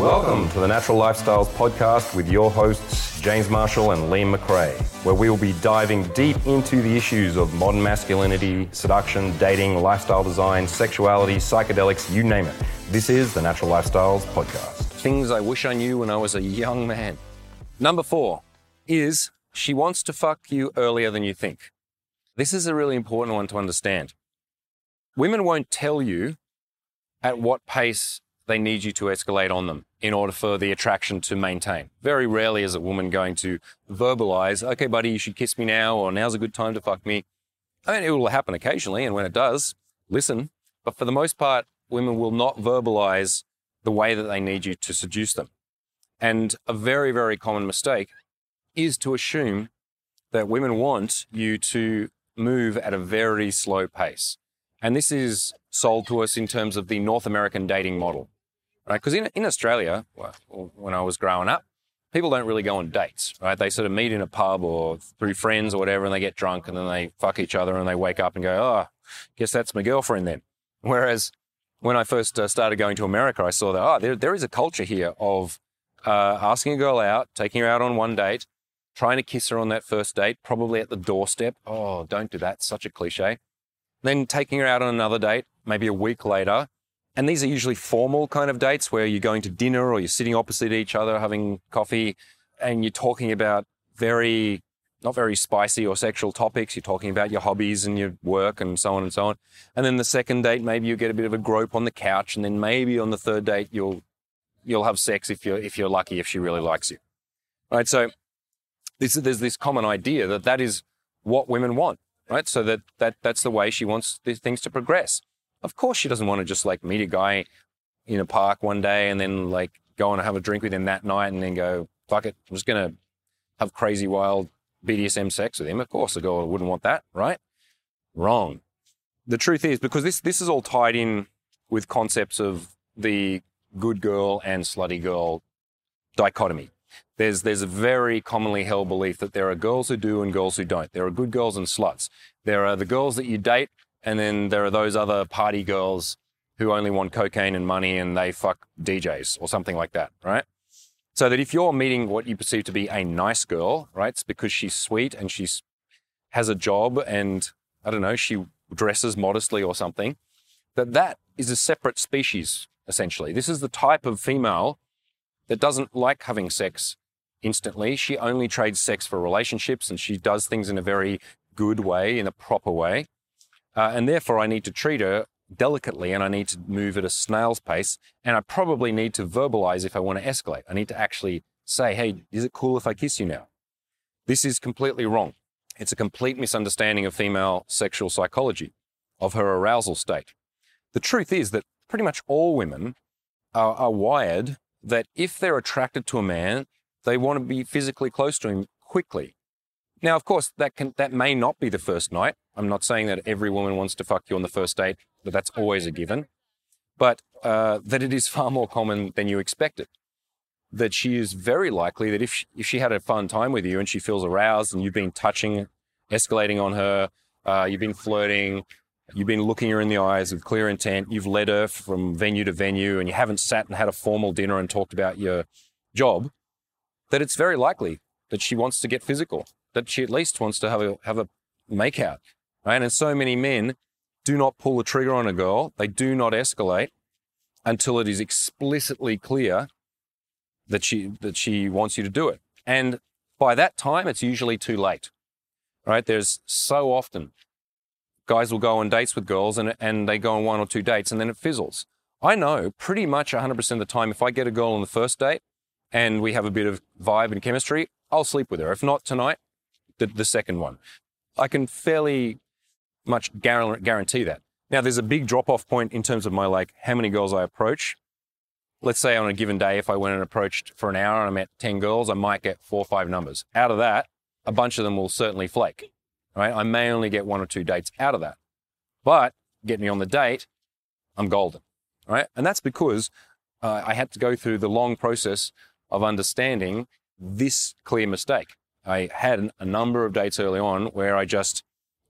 Welcome to the Natural Lifestyles Podcast with your hosts, James Marshall and Liam McRae, where we will be diving deep into the issues of modern masculinity, seduction, dating, lifestyle design, sexuality, psychedelics, you name it. This is the Natural Lifestyles Podcast. Things I wish I knew when I was a young man. Number four is she wants to fuck you earlier than you think. This is a really important one to understand. Women won't tell you at what pace they need you to escalate on them in order for the attraction to maintain. Very rarely is a woman going to verbalize, okay, buddy, you should kiss me now, or now's a good time to fuck me. I mean, it will happen occasionally, and when it does, listen. But for the most part, women will not verbalize the way that they need you to seduce them. And a very, very common mistake is to assume that women want you to move at a very slow pace. And this is sold to us in terms of the North American dating model right? Because in, in Australia, when I was growing up, people don't really go on dates, right? They sort of meet in a pub or through friends or whatever, and they get drunk and then they fuck each other and they wake up and go, oh, guess that's my girlfriend then. Whereas when I first uh, started going to America, I saw that, oh, there, there is a culture here of uh, asking a girl out, taking her out on one date, trying to kiss her on that first date, probably at the doorstep. Oh, don't do that. Such a cliche. Then taking her out on another date, maybe a week later, and these are usually formal kind of dates where you're going to dinner or you're sitting opposite each other having coffee and you're talking about very, not very spicy or sexual topics. You're talking about your hobbies and your work and so on and so on. And then the second date, maybe you get a bit of a grope on the couch. And then maybe on the third date, you'll, you'll have sex if you're, if you're lucky, if she really likes you. Right. So this, there's this common idea that that is what women want. Right. So that, that, that's the way she wants these things to progress. Of course, she doesn't want to just like meet a guy in a park one day and then like go and have a drink with him that night and then go, fuck it, I'm just going to have crazy wild BDSM sex with him. Of course, a girl wouldn't want that, right? Wrong. The truth is, because this, this is all tied in with concepts of the good girl and slutty girl dichotomy. There's, there's a very commonly held belief that there are girls who do and girls who don't. There are good girls and sluts. There are the girls that you date and then there are those other party girls who only want cocaine and money and they fuck DJs or something like that, right? So that if you're meeting what you perceive to be a nice girl, right, it's because she's sweet and she's has a job and I don't know, she dresses modestly or something, that that is a separate species essentially. This is the type of female that doesn't like having sex instantly. She only trades sex for relationships and she does things in a very good way, in a proper way. Uh, and therefore, I need to treat her delicately and I need to move at a snail's pace. And I probably need to verbalize if I want to escalate. I need to actually say, hey, is it cool if I kiss you now? This is completely wrong. It's a complete misunderstanding of female sexual psychology, of her arousal state. The truth is that pretty much all women are, are wired that if they're attracted to a man, they want to be physically close to him quickly. Now, of course, that can that may not be the first night. I'm not saying that every woman wants to fuck you on the first date, that that's always a given, but uh, that it is far more common than you expected. That she is very likely that if she, if she had a fun time with you and she feels aroused and you've been touching, escalating on her, uh, you've been flirting, you've been looking her in the eyes with clear intent, you've led her from venue to venue, and you haven't sat and had a formal dinner and talked about your job, that it's very likely that she wants to get physical that she at least wants to have a have a makeout, right? And so many men do not pull the trigger on a girl. They do not escalate until it is explicitly clear that she that she wants you to do it. And by that time, it's usually too late, right? There's so often guys will go on dates with girls and and they go on one or two dates and then it fizzles. I know pretty much 100% of the time if I get a girl on the first date and we have a bit of vibe and chemistry, I'll sleep with her. If not tonight, the, the second one. I can fairly much guarantee that. Now, there's a big drop off point in terms of my like how many girls I approach. Let's say on a given day, if I went and approached for an hour and I met 10 girls, I might get four or five numbers. Out of that, a bunch of them will certainly flake. Right? I may only get one or two dates out of that. But get me on the date, I'm golden. Right? And that's because uh, I had to go through the long process of understanding this clear mistake. I had a number of dates early on where I just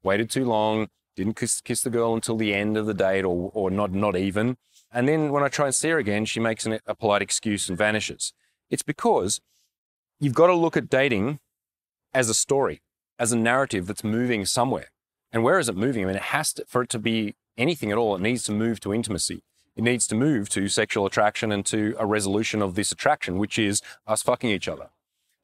waited too long, didn't kiss, kiss the girl until the end of the date or, or not, not even. And then when I try and see her again, she makes an, a polite excuse and vanishes. It's because you've got to look at dating as a story, as a narrative that's moving somewhere. And where is it moving? I mean, it has to, for it to be anything at all, it needs to move to intimacy. It needs to move to sexual attraction and to a resolution of this attraction, which is us fucking each other.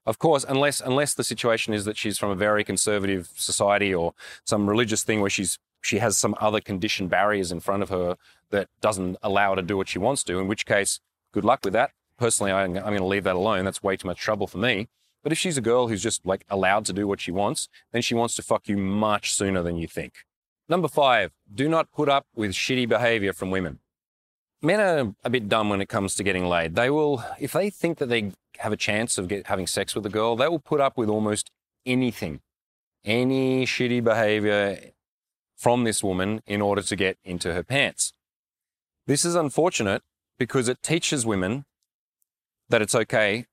Of course, unless unless the situation is that she's from a very conservative society or some religious thing where she's she has some other conditioned barriers in front of her that doesn't allow her to do what she wants to, in which case, good luck with that. Personally, I'm, I'm going to leave that alone. That's way too much trouble for me. But if she's a girl who's just like allowed to do what she wants, then she wants to fuck you much sooner than you think. Number five, do not put up with shitty behavior from women. Men are a bit dumb when it comes to getting laid. They will, if they think that they have a chance of get, having sex with a girl, they will put up with almost anything, any shitty behavior from this woman in order to get into her pants. This is unfortunate because it teaches women that it's okay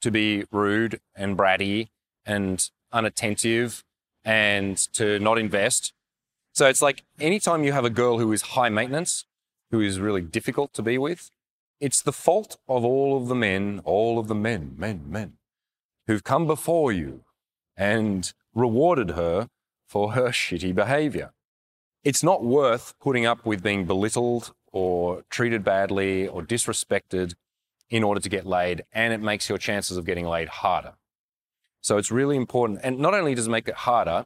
to be rude and bratty and unattentive and to not invest. So it's like anytime you have a girl who is high maintenance, who is really difficult to be with, it's the fault of all of the men, all of the men, men, men, who've come before you and rewarded her for her shitty behavior. It's not worth putting up with being belittled or treated badly or disrespected in order to get laid, and it makes your chances of getting laid harder. So it's really important. And not only does it make it harder,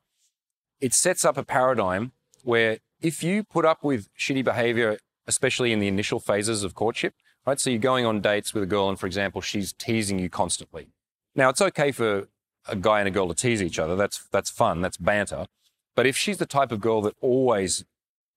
it sets up a paradigm where if you put up with shitty behavior, especially in the initial phases of courtship, right? So you're going on dates with a girl, and for example, she's teasing you constantly. Now, it's okay for a guy and a girl to tease each other. That's, that's fun. That's banter. But if she's the type of girl that always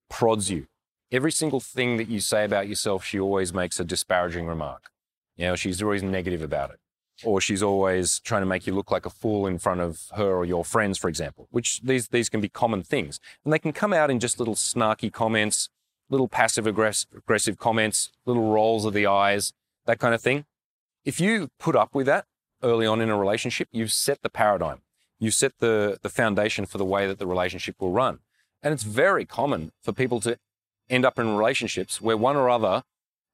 prods you, every single thing that you say about yourself, she always makes a disparaging remark. You know, she's always negative about it. Or she's always trying to make you look like a fool in front of her or your friends, for example, which these, these can be common things. And they can come out in just little snarky comments, little passive aggressive comments, little rolls of the eyes, that kind of thing. If you put up with that early on in a relationship, you've set the paradigm You've set the, the foundation for the way that the relationship will run. And it's very common for people to end up in relationships where one or other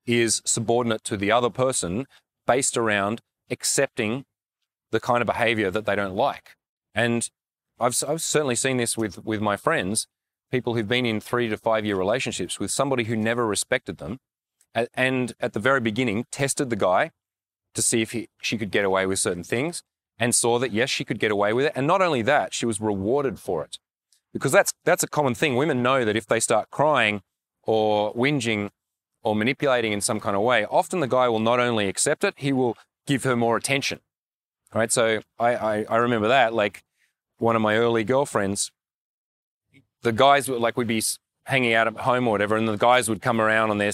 is subordinate to the other person based around accepting the kind of behavior that they don't like. And I've, I've certainly seen this with, with my friends, people who've been in three to five year relationships with somebody who never respected them and at the very beginning tested the guy to see if he, she could get away with certain things and saw that yes, she could get away with it. And not only that, she was rewarded for it. Because that's that's a common thing. Women know that if they start crying or whinging or manipulating in some kind of way, often the guy will not only accept it, he will give her more attention. Right. So I, I, I remember that. Like one of my early girlfriends, the guys would like we'd be hanging out at home or whatever, and the guys would come around on their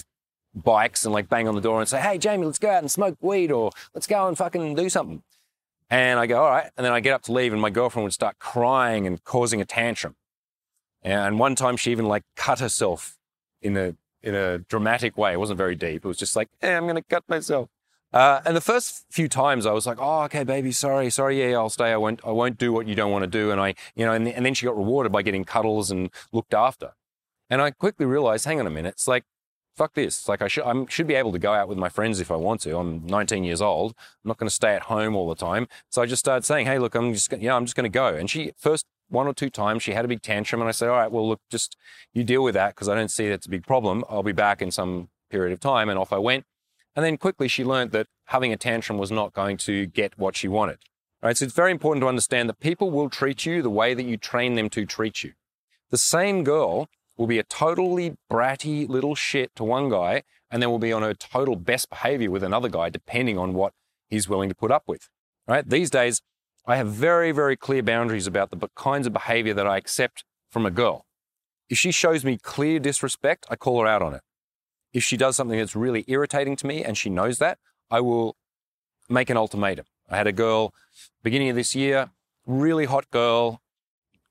bikes and like bang on the door and say, Hey Jamie, let's go out and smoke weed or let's go and fucking do something. And I go, all right. And then I get up to leave, and my girlfriend would start crying and causing a tantrum. And one time she even like cut herself in a in a dramatic way. It wasn't very deep. It was just like, hey, I'm going to cut myself. Uh, and the first few times I was like, oh, okay, baby, sorry, sorry, yeah, I'll stay. I won't, I won't do what you don't want to do. And I, you know, and, and then she got rewarded by getting cuddles and looked after. And I quickly realized, hang on a minute, it's like fuck this. Like I should, I should be able to go out with my friends if I want to. I'm 19 years old. I'm not going to stay at home all the time. So I just started saying, hey, look, I'm just, yeah, I'm just going to go. And she first one or two times she had a big tantrum, and I said, all right, well, look, just you deal with that because I don't see that's a big problem. I'll be back in some period of time, and off I went. And then quickly she learned that having a tantrum was not going to get what she wanted. Right. So it's very important to understand that people will treat you the way that you train them to treat you. The same girl will be a totally bratty little shit to one guy and then will be on her total best behavior with another guy, depending on what he's willing to put up with. Right? These days, I have very, very clear boundaries about the kinds of behavior that I accept from a girl. If she shows me clear disrespect, I call her out on it. If she does something that's really irritating to me and she knows that, I will make an ultimatum. I had a girl beginning of this year, really hot girl,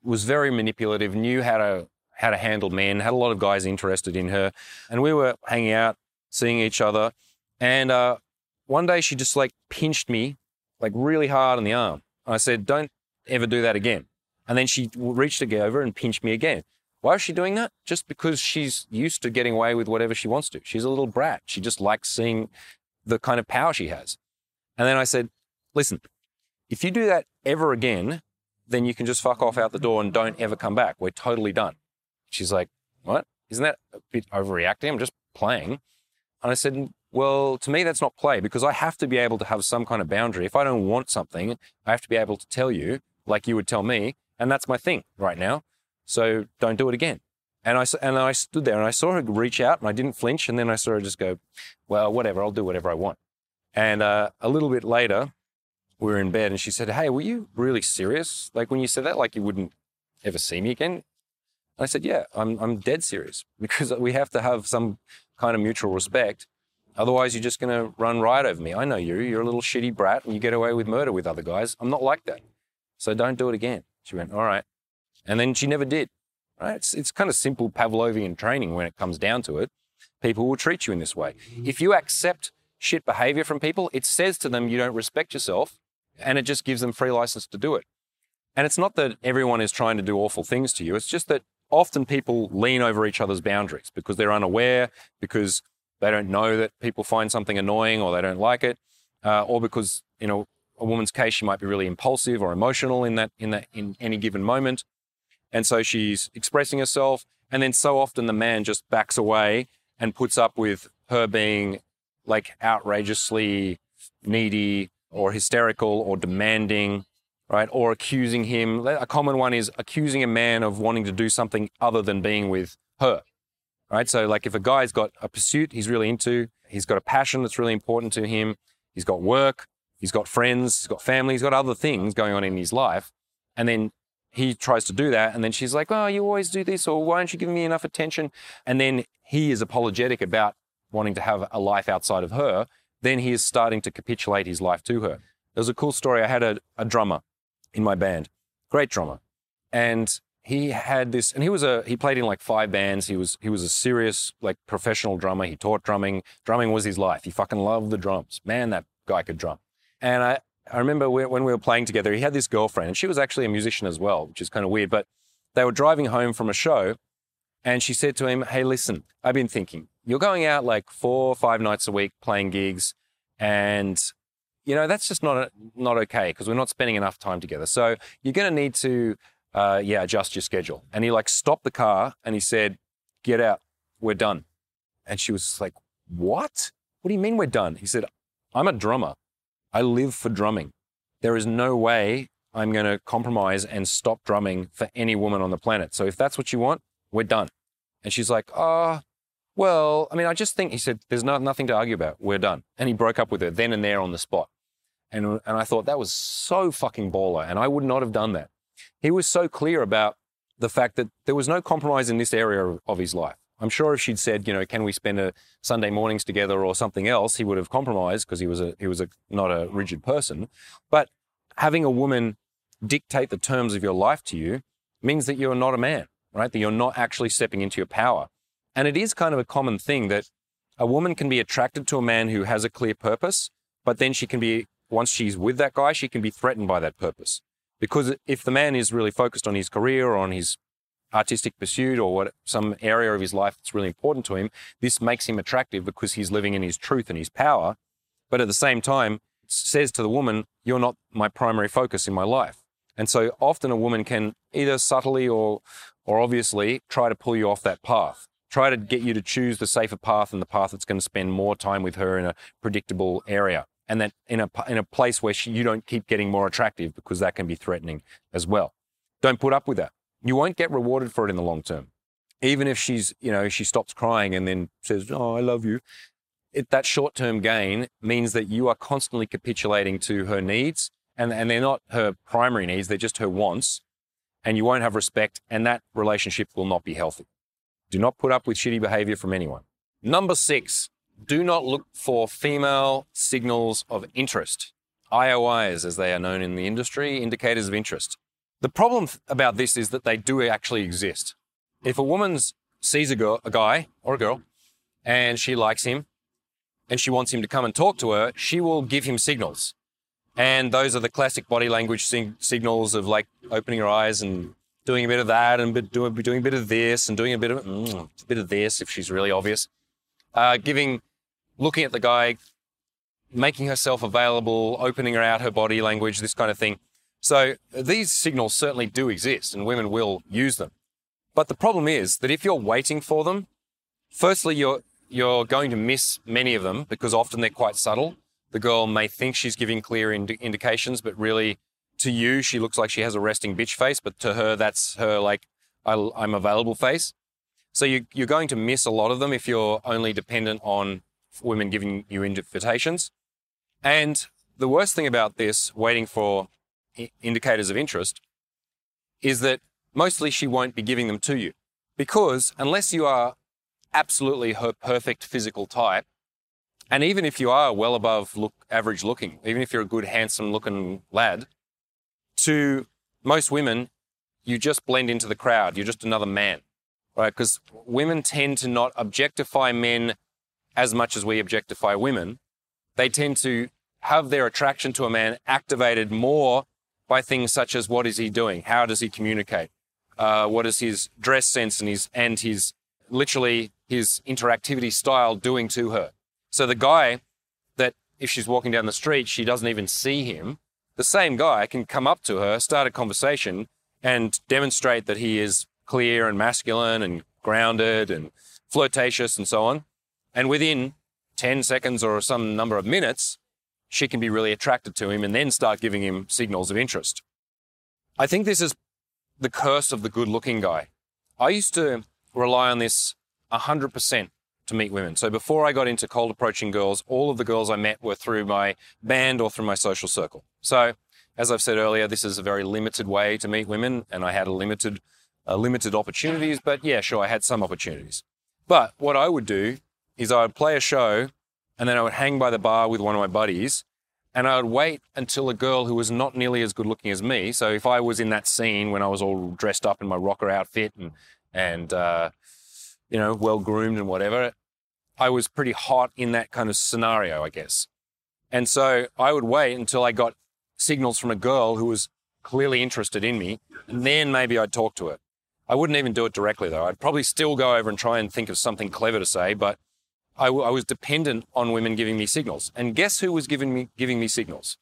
was very manipulative, knew how to how to handle men, had a lot of guys interested in her. And we were hanging out, seeing each other. And uh, one day she just like pinched me like really hard on the arm. And I said, don't ever do that again. And then she reached over and pinched me again. Why is she doing that? Just because she's used to getting away with whatever she wants to. She's a little brat. She just likes seeing the kind of power she has. And then I said, listen, if you do that ever again, then you can just fuck off out the door and don't ever come back. We're totally done. She's like, what? Isn't that a bit overreacting? I'm just playing. And I said, well, to me, that's not play because I have to be able to have some kind of boundary. If I don't want something, I have to be able to tell you, like you would tell me. And that's my thing right now. So don't do it again. And I, and I stood there and I saw her reach out and I didn't flinch. And then I saw her just go, well, whatever, I'll do whatever I want. And uh, a little bit later, we were in bed and she said, Hey, were you really serious? Like when you said that, like you wouldn't ever see me again? I said, Yeah, I'm, I'm dead serious because we have to have some kind of mutual respect. Otherwise, you're just going to run riot over me. I know you. You're a little shitty brat and you get away with murder with other guys. I'm not like that. So don't do it again. She went, All right. And then she never did. Right? It's, it's kind of simple Pavlovian training when it comes down to it. People will treat you in this way. If you accept shit behavior from people, it says to them you don't respect yourself and it just gives them free license to do it. And it's not that everyone is trying to do awful things to you. It's just that often people lean over each other's boundaries because they're unaware, because they don't know that people find something annoying or they don't like it, uh, or because, you know, a woman's case, she might be really impulsive or emotional in that, in that, in any given moment. And so she's expressing herself. And then so often the man just backs away and puts up with her being like outrageously needy or hysterical or demanding, right? Or accusing him. A common one is accusing a man of wanting to do something other than being with her, right? So, like if a guy's got a pursuit he's really into, he's got a passion that's really important to him, he's got work, he's got friends, he's got family, he's got other things going on in his life, and then he tries to do that, and then she's like, "Oh, you always do this," or "Why aren't you giving me enough attention?" And then he is apologetic about wanting to have a life outside of her, then he is starting to capitulate his life to her. There was a cool story. I had a, a drummer in my band, great drummer, and he had this, and he was a he played in like five bands. He was he was a serious like professional drummer. He taught drumming. Drumming was his life. He fucking loved the drums. Man, that guy could drum. And I I remember when we were playing together, he had this girlfriend, and she was actually a musician as well, which is kind of weird. But they were driving home from a show, and she said to him, "Hey, listen, I've been thinking you're going out like four or five nights a week playing gigs, and you know that's just not not okay because we're not spending enough time together. So you're going to need to, uh, yeah, adjust your schedule." And he like stopped the car and he said, "Get out, we're done." And she was like, "What? What do you mean we're done?" He said, "I'm a drummer. I live for drumming. There is no way I'm going to compromise and stop drumming for any woman on the planet. So if that's what you want, we're done." And she's like, "Oh." Well, I mean, I just think he said, there's no, nothing to argue about. We're done. And he broke up with her then and there on the spot. And, and I thought that was so fucking baller. And I would not have done that. He was so clear about the fact that there was no compromise in this area of his life. I'm sure if she'd said, you know, can we spend a Sunday mornings together or something else, he would have compromised because he was a he was a not a rigid person. But having a woman dictate the terms of your life to you means that you're not a man, right? That you're not actually stepping into your power. And it is kind of a common thing that a woman can be attracted to a man who has a clear purpose, but then she can be, once she's with that guy, she can be threatened by that purpose. Because if the man is really focused on his career or on his artistic pursuit or what some area of his life that's really important to him, this makes him attractive because he's living in his truth and his power. But at the same time, says to the woman, You're not my primary focus in my life. And so often a woman can either subtly or, or obviously try to pull you off that path try to get you to choose the safer path and the path that's going to spend more time with her in a predictable area and that in a, in a place where she, you don't keep getting more attractive because that can be threatening as well. Don't put up with that. You won't get rewarded for it in the long term. Even if she's, you know, she stops crying and then says, Oh, I love you. It, that short term gain means that you are constantly capitulating to her needs and, and they're not her primary needs, they're just her wants. And you won't have respect and that relationship will not be healthy. Do not put up with shitty behavior from anyone. Number six, do not look for female signals of interest. IOIs, as they are known in the industry, indicators of interest. The problem about this is that they do actually exist. If a woman sees a, girl, a guy or a girl and she likes him and she wants him to come and talk to her, she will give him signals. And those are the classic body language sig- signals of like opening her eyes and doing a bit of that and bit, doing, doing a bit of this and doing a bit of mm, a bit of this if she's really obvious. Uh, giving, looking at the guy, making herself available, opening her out her body language, this kind of thing. So these signals certainly do exist and women will use them. But the problem is that if you're waiting for them, firstly, you're, you're going to miss many of them because often they're quite subtle. The girl may think she's giving clear ind- indications, but really to you, she looks like she has a resting bitch face, but to her, that's her like, I, am available face. So you, you're going to miss a lot of them if you're only dependent on women giving you invitations. And the worst thing about this, waiting for indicators of interest, is that mostly she won't be giving them to you. Because unless you are absolutely her perfect physical type, and even if you are well above look, average looking, even if you're a good, handsome looking lad, to most women, you just blend into the crowd. You're just another man, right? Because women tend to not objectify men as much as we objectify women. They tend to have their attraction to a man activated more by things such as what is he doing? How does he communicate? Uh, what is his dress sense and his, and his literally his interactivity style doing to her? So the guy that if she's walking down the street, she doesn't even see him, the same guy can come up to her, start a conversation, and demonstrate that he is clear and masculine and grounded and flirtatious and so on. And within 10 seconds or some number of minutes, she can be really attracted to him and then start giving him signals of interest. I think this is the curse of the good looking guy. I used to rely on this 100% to meet women. So before I got into cold approaching girls, all of the girls I met were through my band or through my social circle. So as I've said earlier, this is a very limited way to meet women, and I had a limited, uh, limited opportunities. But yeah, sure, I had some opportunities. But what I would do is I would play a show, and then I would hang by the bar with one of my buddies, and I would wait until a girl who was not nearly as good looking as me. So if I was in that scene when I was all dressed up in my rocker outfit and and uh, you know, well groomed and whatever. I was pretty hot in that kind of scenario, I guess. And so I would wait until I got signals from a girl who was clearly interested in me, and then maybe I'd talk to her. I wouldn't even do it directly though. I'd probably still go over and try and think of something clever to say, but I, w- I was dependent on women giving me signals. And guess who was giving me giving me signals?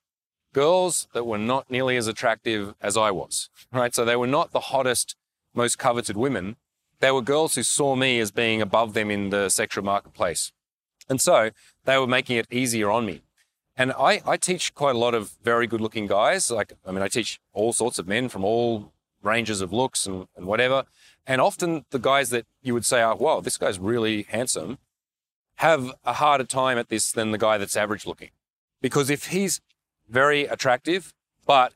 Girls that were not nearly as attractive as I was. Right? So they were not the hottest, most coveted women, they were girls who saw me as being above them in the sexual marketplace. And so they were making it easier on me. And I, I teach quite a lot of very good looking guys. Like, I mean, I teach all sorts of men from all ranges of looks and, and whatever. And often the guys that you would say, oh, wow, this guy's really handsome, have a harder time at this than the guy that's average looking. Because if he's very attractive, but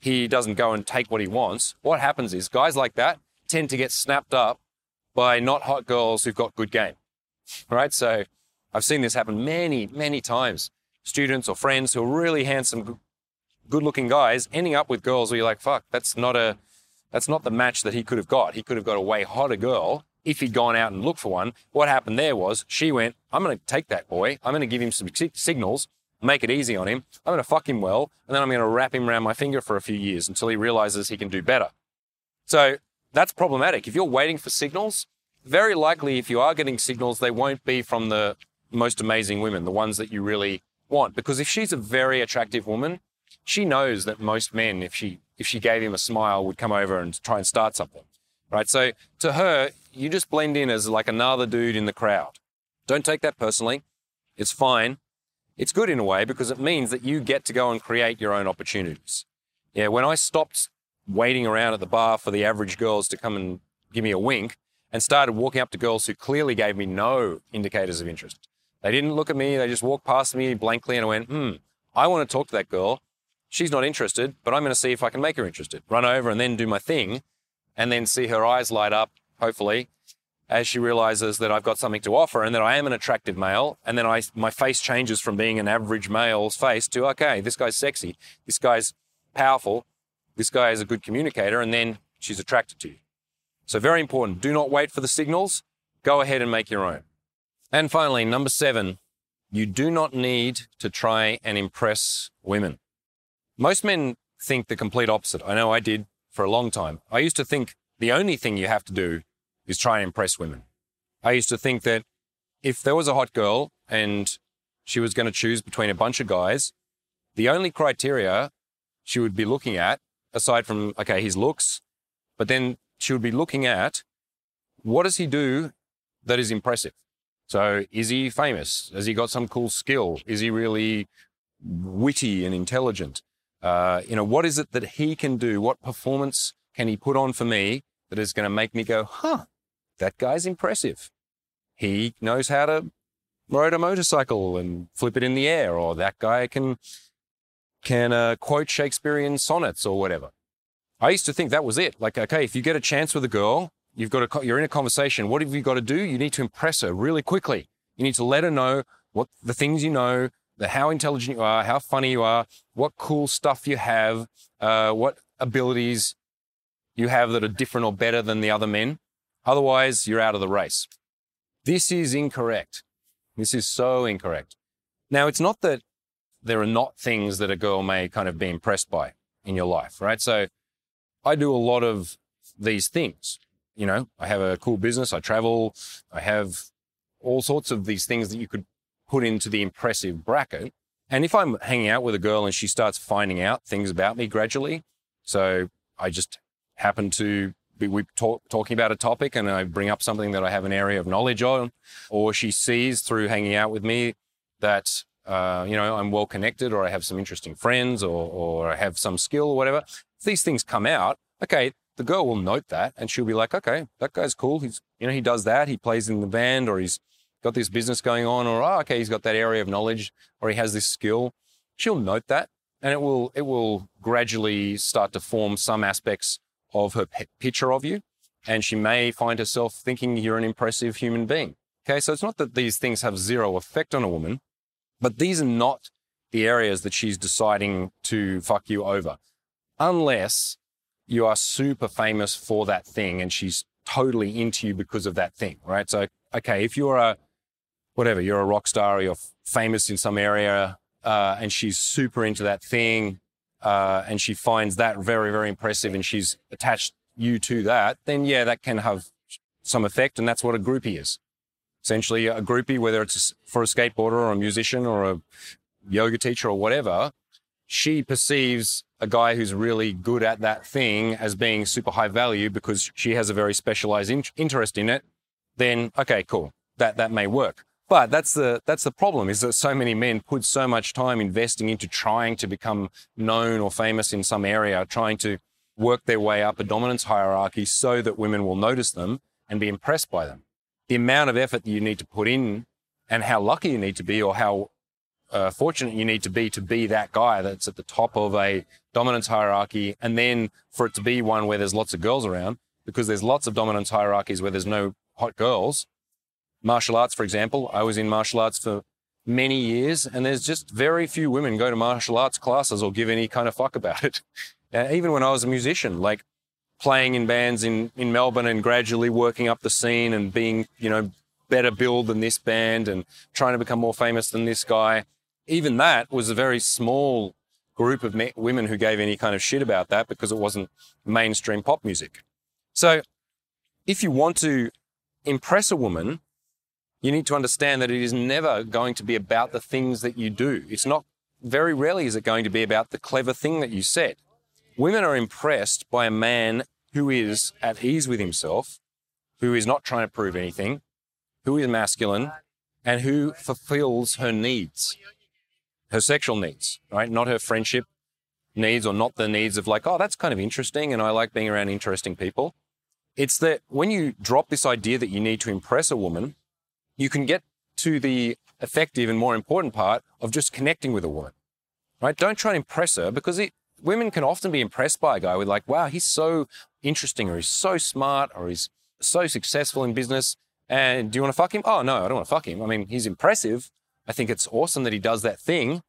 he doesn't go and take what he wants, what happens is guys like that tend to get snapped up by not hot girls who've got good game. Right? So I've seen this happen many, many times. Students or friends who are really handsome, good looking guys ending up with girls where you're like, fuck, that's not a, that's not the match that he could have got. He could have got a way hotter girl if he'd gone out and looked for one. What happened there was she went, I'm going to take that boy. I'm going to give him some signals, make it easy on him. I'm going to fuck him well. And then I'm going to wrap him around my finger for a few years until he realizes he can do better. So that's problematic. If you're waiting for signals, very likely if you are getting signals, they won't be from the most amazing women, the ones that you really want. Because if she's a very attractive woman, she knows that most men, if she if she gave him a smile, would come over and try and start something. Right? So to her, you just blend in as like another dude in the crowd. Don't take that personally. It's fine. It's good in a way because it means that you get to go and create your own opportunities. Yeah, when I stopped waiting around at the bar for the average girls to come and give me a wink and started walking up to girls who clearly gave me no indicators of interest. They didn't look at me, they just walked past me blankly and I went, hmm, I want to talk to that girl. She's not interested, but I'm going to see if I can make her interested. Run over and then do my thing and then see her eyes light up, hopefully, as she realizes that I've got something to offer and that I am an attractive male. And then I, my face changes from being an average male's face to, okay, this guy's sexy. This guy's powerful this guy is a good communicator, and then she's attracted to you. So, very important. Do not wait for the signals. Go ahead and make your own. And finally, number seven, you do not need to try and impress women. Most men think the complete opposite. I know I did for a long time. I used to think the only thing you have to do is try and impress women. I used to think that if there was a hot girl and she was going to choose between a bunch of guys, the only criteria she would be looking at, aside from, okay, his looks, but then she would be looking at what does he do that is impressive? So is he famous? Has he got some cool skill? Is he really witty and intelligent? Uh, you know, what is it that he can do? What performance can he put on for me that is going to make me go, huh, that guy's impressive. He knows how to ride a motorcycle and flip it in the air, or that guy can can uh, quote Shakespearean sonnets or whatever. I used to think that was it. Like, okay, if you get a chance with a girl, you've got a, you're in a conversation. What have you got to do? You need to impress her really quickly. You need to let her know what the things you know, the how intelligent you are, how funny you are, what cool stuff you have, uh, what abilities you have that are different or better than the other men. Otherwise, you're out of the race. This is incorrect. This is so incorrect. Now, it's not that there are not things that a girl may kind of be impressed by in your life, right? So I do a lot of these things. You know, I have a cool business, I travel, I have all sorts of these things that you could put into the impressive bracket. And if I'm hanging out with a girl and she starts finding out things about me gradually, so I just happen to be we talk, talking about a topic and I bring up something that I have an area of knowledge on, or she sees through hanging out with me that uh, you know I'm well connected, or I have some interesting friends, or or I have some skill or whatever. If these things come out, okay, the girl will note that and she'll be like, okay, that guy's cool. He's you know he does that. He plays in the band, or he's got this business going on, or oh, okay, he's got that area of knowledge, or he has this skill. She'll note that, and it will it will gradually start to form some aspects of her picture of you. And she may find herself thinking you're an impressive human being. Okay. So it's not that these things have zero effect on a woman, but these are not the areas that she's deciding to fuck you over. Unless you are super famous for that thing and she's totally into you because of that thing, right? So, okay, if you're a, whatever, you're a rock star or you're famous in some area uh, and she's super into that thing uh, and she finds that very, very impressive and she's attached you to that, then yeah, that can have some effect. And that's what a groupie is. Essentially, a groupie, whether it's for a skateboarder or a musician or a yoga teacher or whatever, she perceives a guy who's really good at that thing as being super high value because she has a very specialized in- interest in it. Then, okay, cool. That, that may work. But that's the that's the problem is that so many men put so much time investing into trying to become known or famous in some area, trying to work their way up a dominance hierarchy so that women will notice them and be impressed by them. The amount of effort that you need to put in and how lucky you need to be or how uh, fortunate you need to be to be that guy that's at the top of a dominance hierarchy and then for it to be one where there's lots of girls around because there's lots of dominance hierarchies where there's no hot girls martial arts, for example. I was in martial arts for many years, and there's just very few women go to martial arts classes or give any kind of fuck about it. Uh, even when I was a musician, like playing in bands in, in Melbourne and gradually working up the scene and being, you know, better billed than this band and trying to become more famous than this guy. Even that was a very small group of me- women who gave any kind of shit about that because it wasn't mainstream pop music. So if you want to impress a woman, you need to understand that it is never going to be about the things that you do. It's not, very rarely is it going to be about the clever thing that you said. Women are impressed by a man who is at ease with himself, who is not trying to prove anything, who is masculine, and who fulfills her needs, her sexual needs, right? Not her friendship needs or not the needs of like, oh, that's kind of interesting and I like being around interesting people. It's that when you drop this idea that you need to impress a woman, you can get to the effective and more important part of just connecting with a woman, right? Don't try and impress her because it, women can often be impressed by a guy with like, wow, he's so interesting or he's so smart or he's so successful in business. And do you want to fuck him? Oh, no, I don't want to fuck him. I mean, he's impressive. I think it's awesome that he does that thing.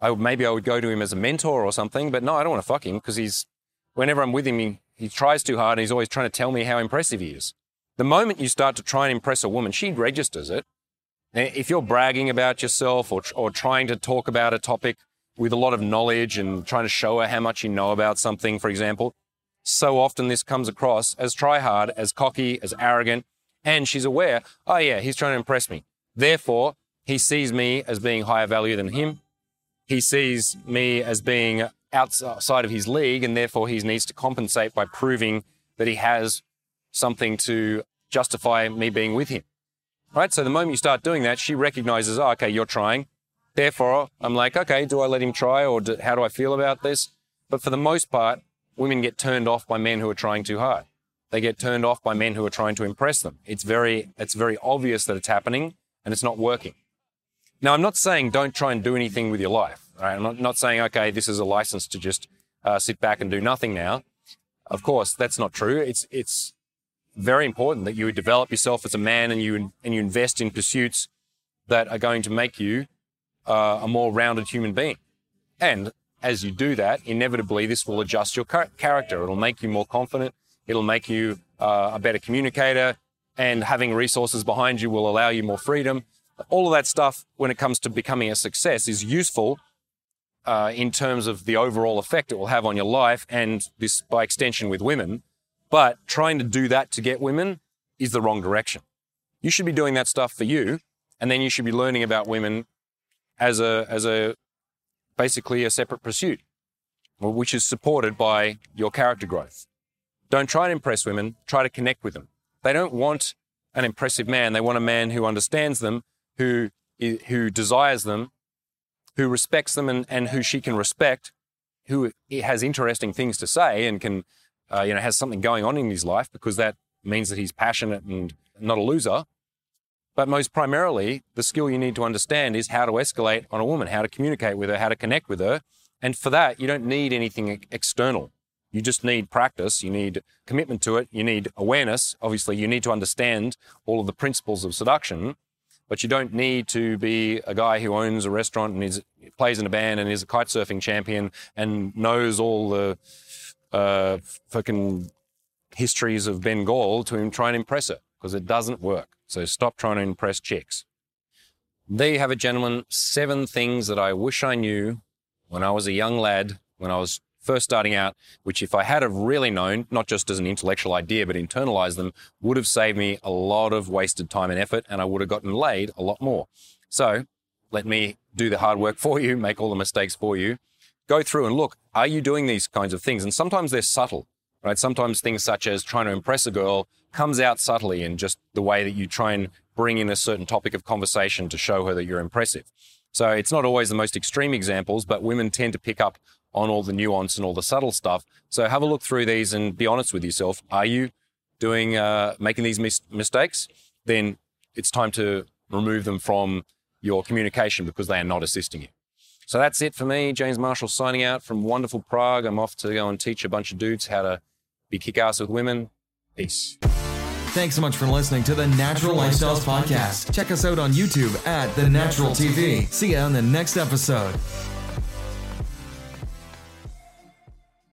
I, maybe I would go to him as a mentor or something, but no, I don't want to fuck him because he's, whenever I'm with him, he, he tries too hard and he's always trying to tell me how impressive he is. The moment you start to try and impress a woman, she registers it. If you're bragging about yourself or, or trying to talk about a topic with a lot of knowledge and trying to show her how much you know about something, for example, so often this comes across as try hard, as cocky, as arrogant, and she's aware, oh yeah, he's trying to impress me. Therefore, he sees me as being higher value than him. He sees me as being outside of his league, and therefore he needs to compensate by proving that he has something to justify me being with him. Right? So the moment you start doing that, she recognizes, oh, okay, you're trying. Therefore, I'm like, okay, do I let him try or do, how do I feel about this? But for the most part, women get turned off by men who are trying too hard. They get turned off by men who are trying to impress them. It's very, it's very obvious that it's happening and it's not working. Now, I'm not saying don't try and do anything with your life. Right? I'm not, not saying, okay, this is a license to just uh, sit back and do nothing now. Of course, that's not true. It's, it's very important that you develop yourself as a man and you, and you invest in pursuits that are going to make you uh, a more rounded human being. And as you do that, inevitably this will adjust your character. It'll make you more confident. It'll make you uh, a better communicator. And having resources behind you will allow you more freedom. All of that stuff, when it comes to becoming a success, is useful uh, in terms of the overall effect it will have on your life and this, by extension, with women. But trying to do that to get women is the wrong direction. You should be doing that stuff for you, and then you should be learning about women as a as a basically a separate pursuit, which is supported by your character growth. Don't try and impress women, try to connect with them. They don't want an impressive man, they want a man who understands them, who, who desires them, who respects them and, and who she can respect, who has interesting things to say and can, uh, you know, has something going on in his life because that means that he's passionate and not a loser. But most primarily, the skill you need to understand is how to escalate on a woman, how to communicate with her, how to connect with her. And for that, you don't need anything external. You just need practice. You need commitment to it. You need awareness. Obviously, you need to understand all of the principles of seduction, but you don't need to be a guy who owns a restaurant and is, plays in a band and is a kite surfing champion and knows all the uh, fucking histories of Bengal to try and impress her because it doesn't work. So stop trying to impress chicks. There you have it, gentlemen. Seven things that I wish I knew when I was a young lad, when I was first starting out, which if I had have really known, not just as an intellectual idea, but internalized them, would have saved me a lot of wasted time and effort, and I would have gotten laid a lot more. So let me do the hard work for you, make all the mistakes for you. Go through and look, are you doing these kinds of things? And sometimes they're subtle right? Sometimes things such as trying to impress a girl comes out subtly in just the way that you try and bring in a certain topic of conversation to show her that you're impressive. So it's not always the most extreme examples, but women tend to pick up on all the nuance and all the subtle stuff. So have a look through these and be honest with yourself. Are you doing, uh, making these mis- mistakes? Then it's time to remove them from your communication because they are not assisting you. So that's it for me. James Marshall signing out from wonderful Prague. I'm off to go and teach a bunch of dudes how to be kick ass with women. Peace. Thanks so much for listening to the Natural Lifestyles Podcast. Check us out on YouTube at The Natural TV. See you on the next episode.